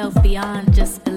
yourself beyond just